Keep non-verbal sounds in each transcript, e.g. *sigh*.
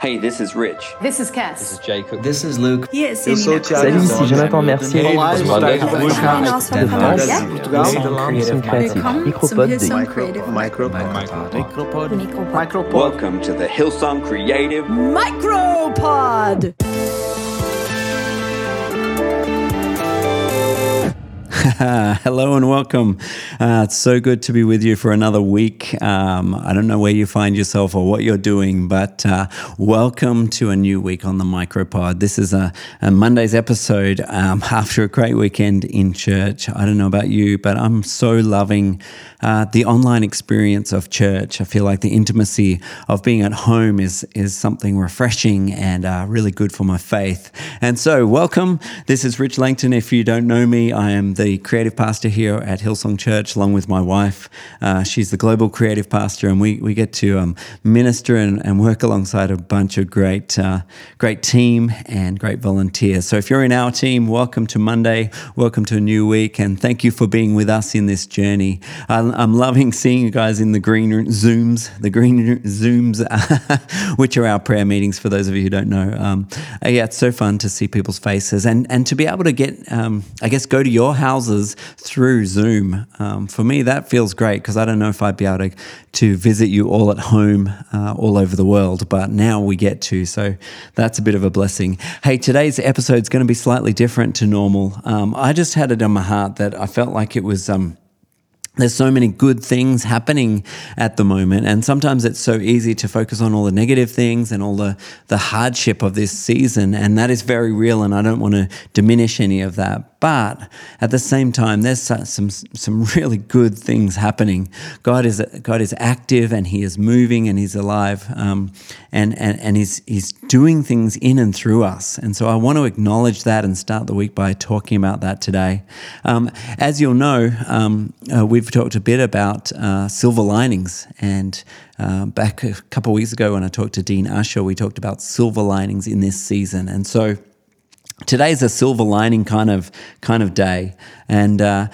Hey, this is Rich. This is Cass. This is Jacob. This is Luke. Yes, Eu sou o Thiago. Salut, ici Jonathan Mercier. Olá, eu sou o de Micropod. Micropod. Welcome to the Hillsong Creative Micropod. *laughs* Hello and welcome. Uh, it's so good to be with you for another week. Um, I don't know where you find yourself or what you're doing, but uh, welcome to a new week on the Micropod. This is a, a Monday's episode um, *laughs* after a great weekend in church. I don't know about you, but I'm so loving uh, the online experience of church. I feel like the intimacy of being at home is is something refreshing and uh, really good for my faith. And so, welcome. This is Rich Langton. If you don't know me, I am the creative pastor here at Hillsong Church, along with my wife. Uh, she's the global creative pastor, and we we get to um, minister and, and, work alongside a bunch of great uh, great team and great volunteers. So, if you're in our team, welcome to Monday. Welcome to a new week, and thank you for being with us in this journey. I'm loving seeing you guys in the green Zooms, the green Zooms, *laughs* which are our prayer meetings for those of you who don't know. Um, yeah, it's so fun to see people's faces and, and to be able to get, um, I guess, go to your houses through Zoom. Um, for me, that feels great because I don't know if I'd be able to, to visit you all at home, uh, all over the world, but now we get to. So that's a bit of a blessing. Hey, today's episode is going to be slightly different to normal. Um, I just had it on my heart that I felt like it was. Um, there's so many good things happening at the moment and sometimes it's so easy to focus on all the negative things and all the the hardship of this season and that is very real and I don't want to diminish any of that but at the same time, there's some some really good things happening. God is God is active and He is moving and He's alive, um, and and and He's He's doing things in and through us. And so I want to acknowledge that and start the week by talking about that today. Um, as you'll know, um, uh, we've talked a bit about uh, silver linings and. Uh, back a couple of weeks ago, when I talked to Dean Ussher, we talked about silver linings in this season. And so today's a silver lining kind of kind of day. And uh,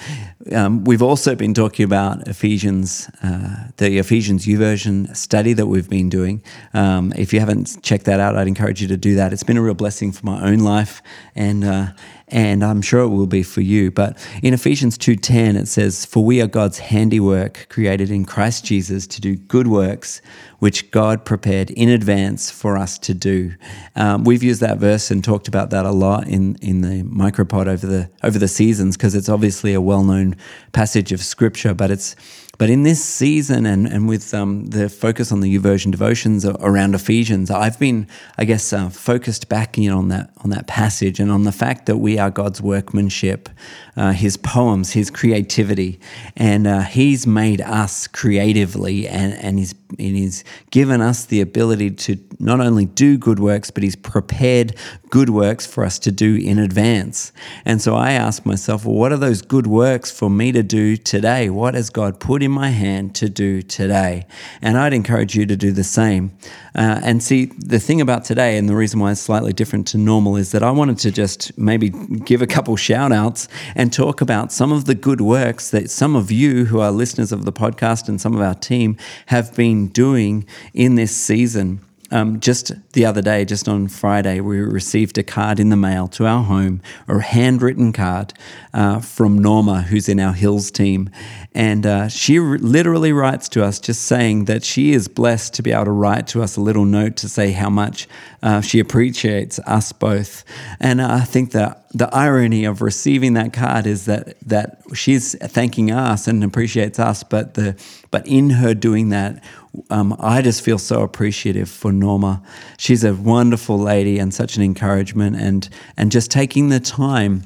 um, we've also been talking about ephesians uh, the ephesians YouVersion study that we've been doing um, if you haven't checked that out i'd encourage you to do that it's been a real blessing for my own life and uh, and I'm sure it will be for you. But in Ephesians 2:10 it says, "For we are God's handiwork, created in Christ Jesus to do good works, which God prepared in advance for us to do. Um, we've used that verse and talked about that a lot in, in the micropod over the over the seasons because it's obviously a well known passage of scripture, but it's but in this season and, and with um, the focus on the YouVersion devotions around Ephesians, I've been, I guess, uh, focused back in on that on that passage and on the fact that we are God's workmanship, uh, His poems, His creativity, and uh, He's made us creatively, and and He's and He's given us the ability to not only do good works, but He's prepared good works for us to do in advance. And so I ask myself, well, what are those good works for me to do today? What has God put in my hand to do today? And I'd encourage you to do the same. Uh, and see, the thing about today, and the reason why it's slightly different to normal, is that I wanted to just maybe give a couple shout outs and talk about some of the good works that some of you who are listeners of the podcast and some of our team have been doing in this season. Um, just the other day, just on Friday, we received a card in the mail to our home, a handwritten card uh, from Norma, who's in our Hills team. And uh, she r- literally writes to us just saying that she is blessed to be able to write to us a little note to say how much uh, she appreciates us both. And I think that the irony of receiving that card is that that she's thanking us and appreciates us, but the but in her doing that, um, I just feel so appreciative for Norma. She's a wonderful lady and such an encouragement, and and just taking the time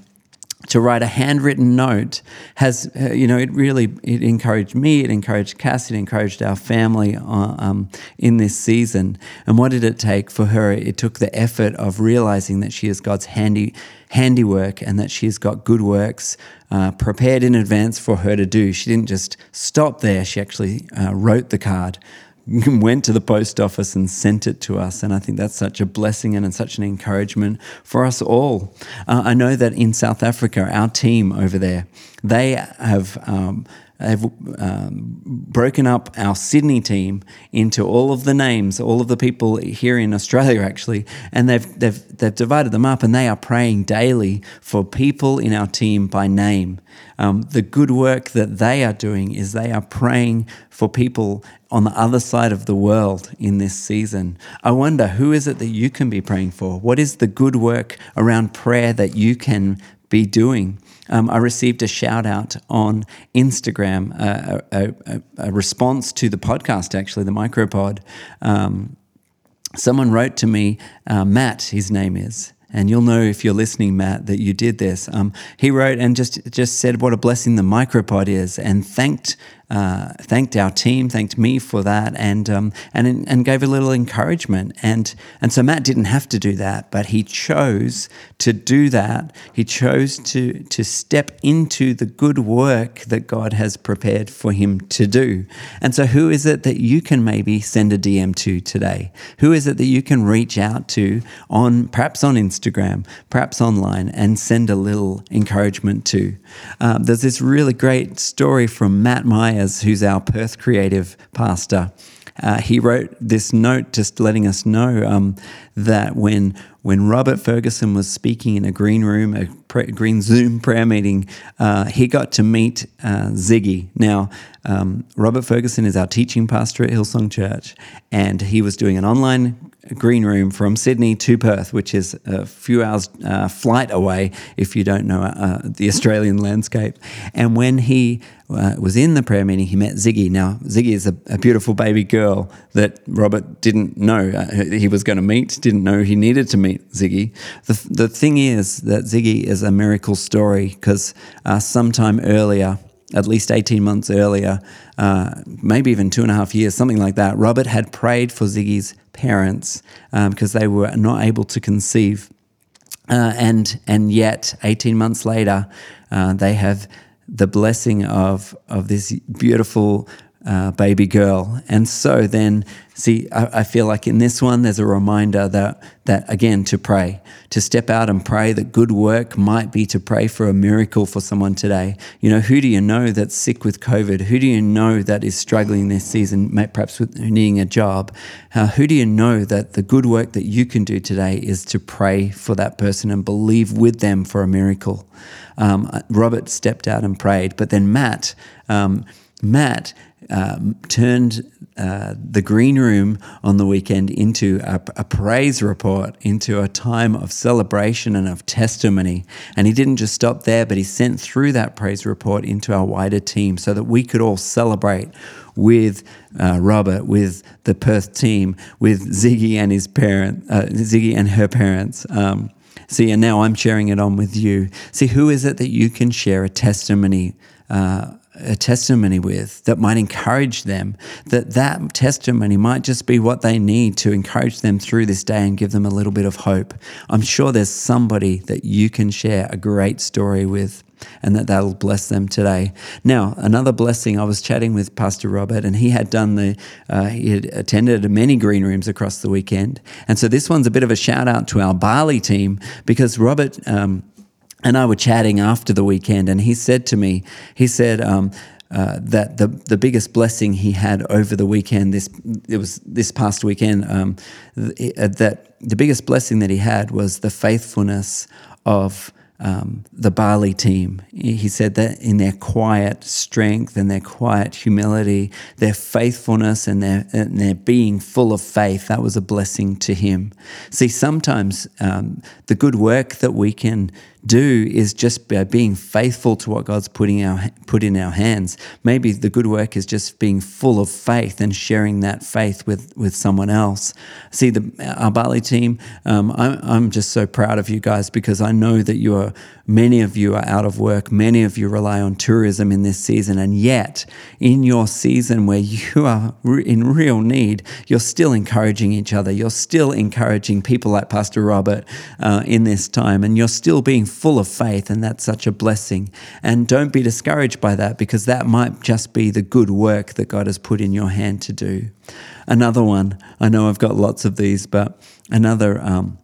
to write a handwritten note has, uh, you know, it really it encouraged me, it encouraged Cass, it encouraged our family uh, um, in this season. And what did it take for her? It took the effort of realizing that she is God's handy handiwork and that she's got good works uh, prepared in advance for her to do. She didn't just stop there; she actually uh, wrote the card. *laughs* went to the post office and sent it to us. And I think that's such a blessing and such an encouragement for us all. Uh, I know that in South Africa, our team over there, they have. Um, have um, broken up our Sydney team into all of the names, all of the people here in Australia actually, and they've they've they've divided them up, and they are praying daily for people in our team by name. Um, the good work that they are doing is they are praying for people on the other side of the world in this season. I wonder who is it that you can be praying for? What is the good work around prayer that you can be doing? Um, I received a shout out on Instagram, uh, a, a, a, response to the podcast, actually, the micropod. Um, someone wrote to me, uh, Matt, his name is, and you'll know if you're listening, Matt, that you did this. Um, he wrote and just just said what a blessing the micropod is, and thanked uh, thanked our team, thanked me for that, and um, and and gave a little encouragement. And and so Matt didn't have to do that, but he chose to do that. He chose to to step into the good work that God has prepared for him to do. And so, who is it that you can maybe send a DM to today? Who is it that you can reach out to on perhaps on Instagram, perhaps online, and send a little encouragement to? Uh, there's this really great story from Matt Meyer Who's our Perth creative pastor, uh, he wrote this note just letting us know um, that when when Robert Fergusson was speaking in a green room, a pre- green Zoom prayer meeting, uh, he got to meet uh, Ziggy. Now, um, Robert Fergusson is our teaching pastor at Hillsong Church, and he was doing an online green room from Sydney to Perth, which is a few hours uh, flight away if you don't know uh, the Australian landscape. And when he uh, was in the prayer meeting, he met Ziggy. Now, Ziggy is a, a beautiful baby girl that Robert didn't know uh, he was going to meet, didn't know he needed to meet Ziggy. The, the thing is that Ziggy is a miracle story because uh, sometime earlier, at least 18 months earlier, uh, maybe even two and a half years, something like that, Robert had prayed for Ziggy's parents because um, they were not able to conceive. Uh, and and yet, 18 months later, uh, they have the blessing of of this beautiful uh, baby girl. And so then, see, I, I, feel like in this one, there's a reminder that, that, again, to pray, to step out and pray that good work might be to pray for a miracle for someone today. You know, who do you know that's sick with COVID? Who do you know that is struggling this season, perhaps with needing a job? Uh, who do you know that the good work that you can do today is to pray for that person and believe with them for a miracle? Um, Robert stepped out and prayed, but then Matt, um, Matt um, turned uh, the green room on the weekend into a, a, praise report, into a time of celebration and of testimony. And he didn't just stop there, but he sent through that praise report into our wider team so that we could all celebrate with uh, Robert, with the Perth team, with Ziggy and his parent, uh, Ziggy and her parents. Um, see, and now I'm sharing it on with you. See, who is it that you can share a testimony? Uh, a testimony with that might encourage them that that testimony might just be what they need to encourage them through this day and give them a little bit of hope i'm sure there's somebody that you can share a great story with and that that'll bless them today. Now, another blessing. I was chatting with Pastor Robert, and he had done the uh, he had attended many green rooms across the weekend, and so this one's a bit of a shout out to our Bali team because Robert. Um, and I were chatting after the weekend, and he said to me, he said um, uh, that the the biggest blessing he had over the weekend, this it was this past weekend, um, th- uh, that the biggest blessing that he had was the faithfulness of um, the Bali team. He said that in their quiet strength and their quiet humility, their faithfulness and their, and their being full of faith, that was a blessing to him. See, sometimes um, the good work that we can do is just by being faithful to what God's putting our put in our hands. Maybe the good work is just being full of faith and sharing that faith with with someone else. See, the our Bali team, um, I'm I'm just so proud of you guys because I know that you are Many of you are out of work. Many of you rely on tourism in this season. And yet, in your season where you are in real need, you're still encouraging each other. You're still encouraging people like Pastor Robert uh, in this time. And you're still being full of faith. And that's such a blessing. And don't be discouraged by that because that might just be the good work that God has put in your hand to do. Another one, I know I've got lots of these, but another um,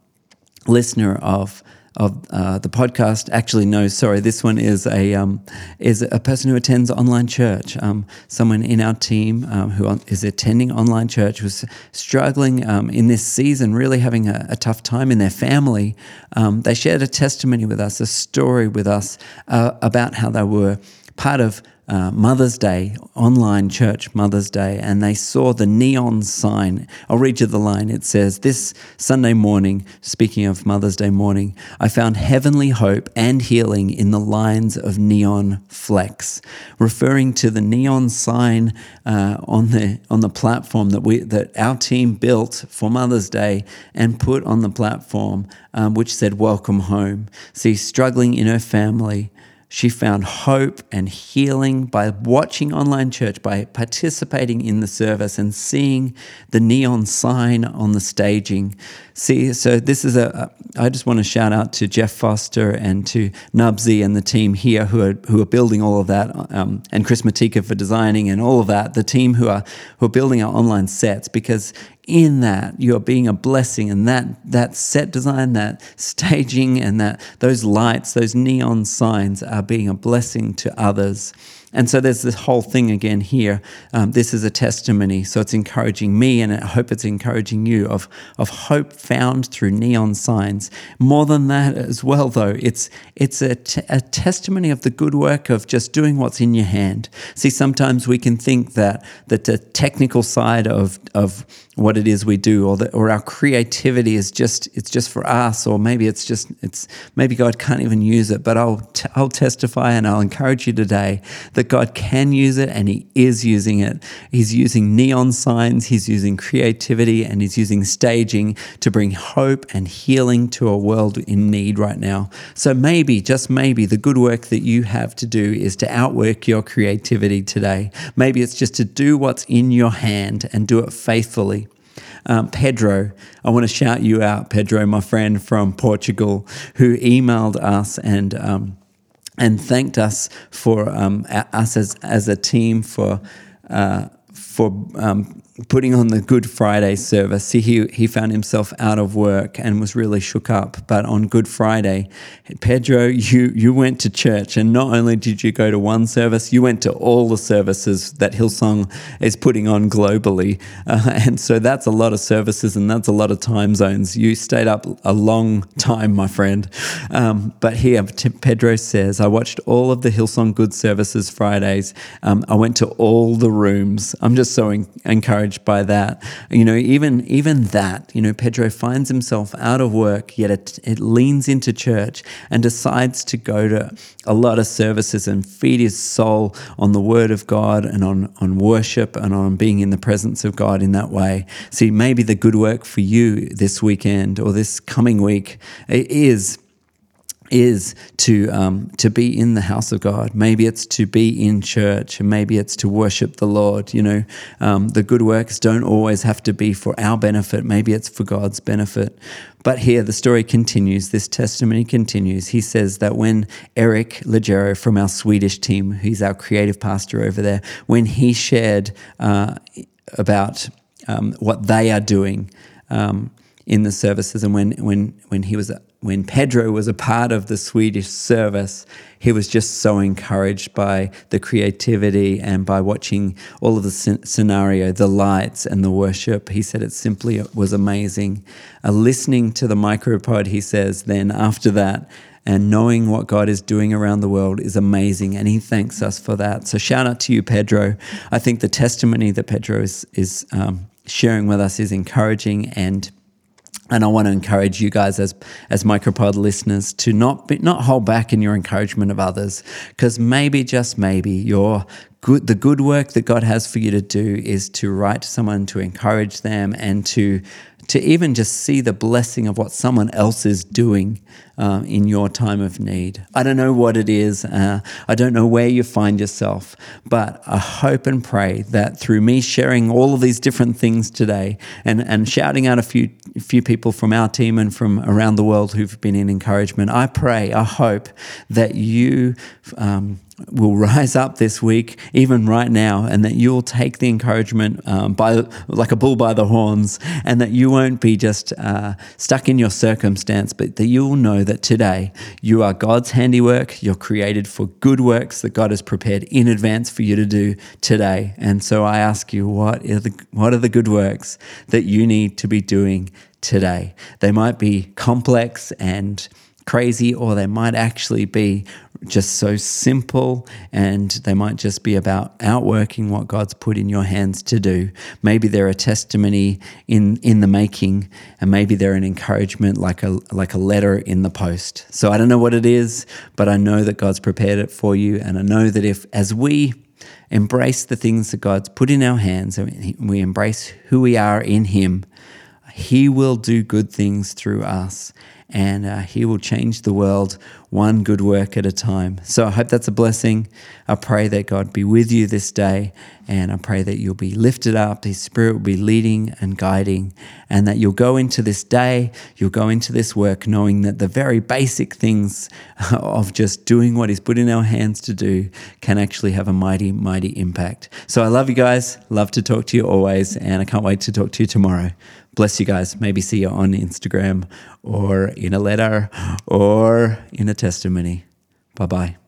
listener of of uh, the podcast. Actually, no, sorry, this one is a um, is a person who attends online church. Um, someone in our team um, who is attending online church was struggling um, in this season, really having a, a tough time in their family. Um, they shared a testimony with us, a story with us uh, about how they were part of uh, Mother's Day, online church Mother's Day, and they saw the neon sign. I'll read you the line. It says, This Sunday morning, speaking of Mother's Day morning, I found heavenly hope and healing in the lines of neon flex, referring to the neon sign uh, on, the, on the platform that, we, that our team built for Mother's Day and put on the platform, um, which said, Welcome home. See, struggling in her family she found hope and healing by watching online church, by participating in the service and seeing the neon sign on the staging. See, so this is a. I just want to shout out to Jeff Foster and to Nubsy and the team here who are who are building all of that, um, and Chris Matika for designing and all of that. The team who are who are building our online sets because in that you're being a blessing and that that set design that staging and that those lights those neon signs are being a blessing to others and so there's this whole thing again here. Um, this is a testimony. So it's encouraging me, and I hope it's encouraging you of, of hope found through neon signs. More than that as well, though, it's, it's a, t- a testimony of the good work of just doing what's in your hand. See, sometimes we can think that, that the technical side of, of what it is we do or that or our creativity is just it's just for us or maybe it's just it's maybe God can't even use it but I'll t- I'll testify and I'll encourage you today that God can use it and he is using it. He's using neon signs he's using creativity and he's using staging to bring hope and healing to a world in need right now. So maybe just maybe the good work that you have to do is to outwork your creativity today. Maybe it's just to do what's in your hand and do it faithfully. Um, Pedro, I want to shout you out, Pedro, my friend from Portugal, who emailed us and um, and thanked us for um, us as as a team for. Uh, for um, putting on the Good Friday service. See, he, he found himself out of work and was really shook up. But on Good Friday, Pedro, you, you went to church, and not only did you go to one service, you went to all the services that Hillsong is putting on globally. Uh, and so that's a lot of services and that's a lot of time zones. You stayed up a long time, my friend. Um, but here, Pedro says, I watched all of the Hillsong Good services Fridays. Um, I went to all the rooms. I'm just so encouraged encouraged by that. You know, even even that, you know, Pedro finds himself out of work, yet it, it leans into church and decides to go to a lot of services and feed his soul on the word of God and on, on worship and on being in the presence of God in that way. See, maybe the good work for you this weekend or this coming week is is to um, to be in the house of God. Maybe it's to be in church, and maybe it's to worship the Lord. You know, um, the good works don't always have to be for our benefit. Maybe it's for God's benefit. But here the story continues. This testimony continues. He says that when Eric Legero from our Swedish team, he's our creative pastor over there, when he shared uh, about um, what they are doing um, in the services, and when when when he was when Pedro was a part of the Swedish service, he was just so encouraged by the creativity and by watching all of the scenario, the lights and the worship. He said it simply was amazing. Uh, listening to the micropod, he says, then after that, and knowing what God is doing around the world is amazing. And he thanks us for that. So shout out to you, Pedro. I think the testimony that Pedro is, is um, sharing with us is encouraging and and I want to encourage you guys as as micropod listeners to not be, not hold back in your encouragement of others because maybe just maybe your good the good work that God has for you to do is to write to someone to encourage them and to to even just see the blessing of what someone else is doing uh, in your time of need. I don't know what it is. Uh, I don't know where you find yourself, but I hope and pray that through me sharing all of these different things today and, and shouting out a few, few people from our team and from around the world who've been in encouragement, I pray, I hope that you. Um, will rise up this week, even right now, and that you'll take the encouragement um, by like a bull by the horns, and that you won't be just uh, stuck in your circumstance, but that you'll know that today you are God's handiwork. You're created for good works that God has prepared in advance for you to do today. And so I ask you, what are the what are the good works that you need to be doing today? They might be complex and crazy, or they might actually be just so simple and they might just be about outworking what God's put in your hands to do. Maybe they're a testimony in, in the making, and maybe they're an encouragement like a like a letter in the post. So I don't know what it is, but I know that God's prepared it for you, and I know that if as we embrace the things that God's put in our hands and we embrace who we are in Him, He will do good things through us and uh, He will change the world one good work at a time. So I hope that's a blessing. I pray that God be with you this day, and I pray that you'll be lifted up, His Spirit will be leading and guiding, and that you'll go into this day, you'll go into this work knowing that the very basic things *laughs* of just doing what He's put in our hands to do can actually have a mighty, mighty impact. So I love you guys, love to talk to you always, and I can't wait to talk to you tomorrow. Bless you guys. Maybe see you on Instagram or in a letter or in a testimony. Bye bye.